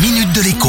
minute de l'écho.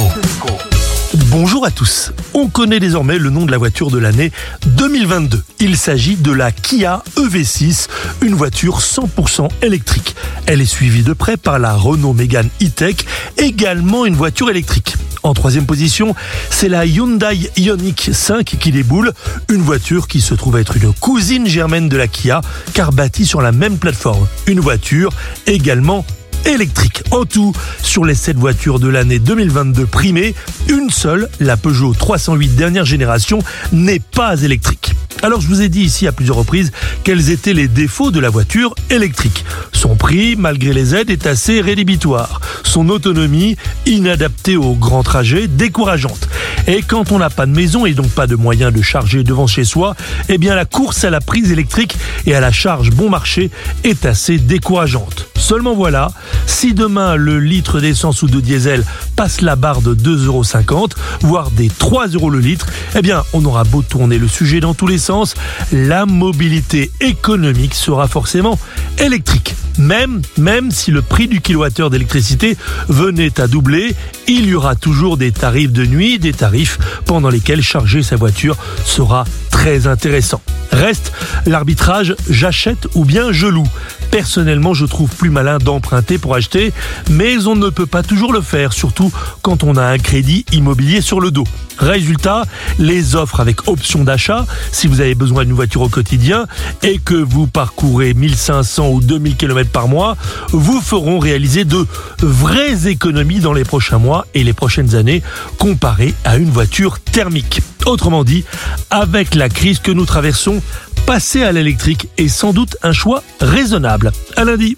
Bonjour à tous. On connaît désormais le nom de la voiture de l'année 2022. Il s'agit de la Kia EV6, une voiture 100% électrique. Elle est suivie de près par la Renault Mégane E-Tech, également une voiture électrique. En troisième position, c'est la Hyundai Ioniq 5 qui déboule, une voiture qui se trouve être une cousine germaine de la Kia, car bâtie sur la même plateforme. Une voiture également électrique. En tout, sur les 7 voitures de l'année 2022 primées, une seule, la Peugeot 308 dernière génération, n'est pas électrique. Alors je vous ai dit ici à plusieurs reprises quels étaient les défauts de la voiture électrique. Son prix, malgré les aides, est assez rédhibitoire. Son autonomie, inadaptée aux grands trajets, décourageante. Et quand on n'a pas de maison et donc pas de moyens de charger devant chez soi, eh bien la course à la prise électrique et à la charge bon marché est assez décourageante. Seulement voilà, si demain le litre d'essence ou de diesel passe la barre de 2,50 euros, voire des 3 euros le litre, eh bien on aura beau tourner le sujet dans tous les sens, la mobilité économique sera forcément électrique. Même, même si le prix du kilowattheure d'électricité venait à doubler, il y aura toujours des tarifs de nuit, des tarifs pendant lesquels charger sa voiture sera très intéressant. Reste l'arbitrage j'achète ou bien je loue. Personnellement, je trouve plus malin d'emprunter pour acheter, mais on ne peut pas toujours le faire, surtout quand on a un crédit immobilier sur le dos. Résultat, les offres avec option d'achat, si vous avez besoin d'une voiture au quotidien et que vous parcourez 1500 ou 2000 km par mois, vous feront réaliser de vraies économies dans les prochains mois et les prochaines années comparées à une voiture thermique. Autrement dit, avec la crise que nous traversons, passer à l'électrique est sans doute un choix raisonnable. À lundi.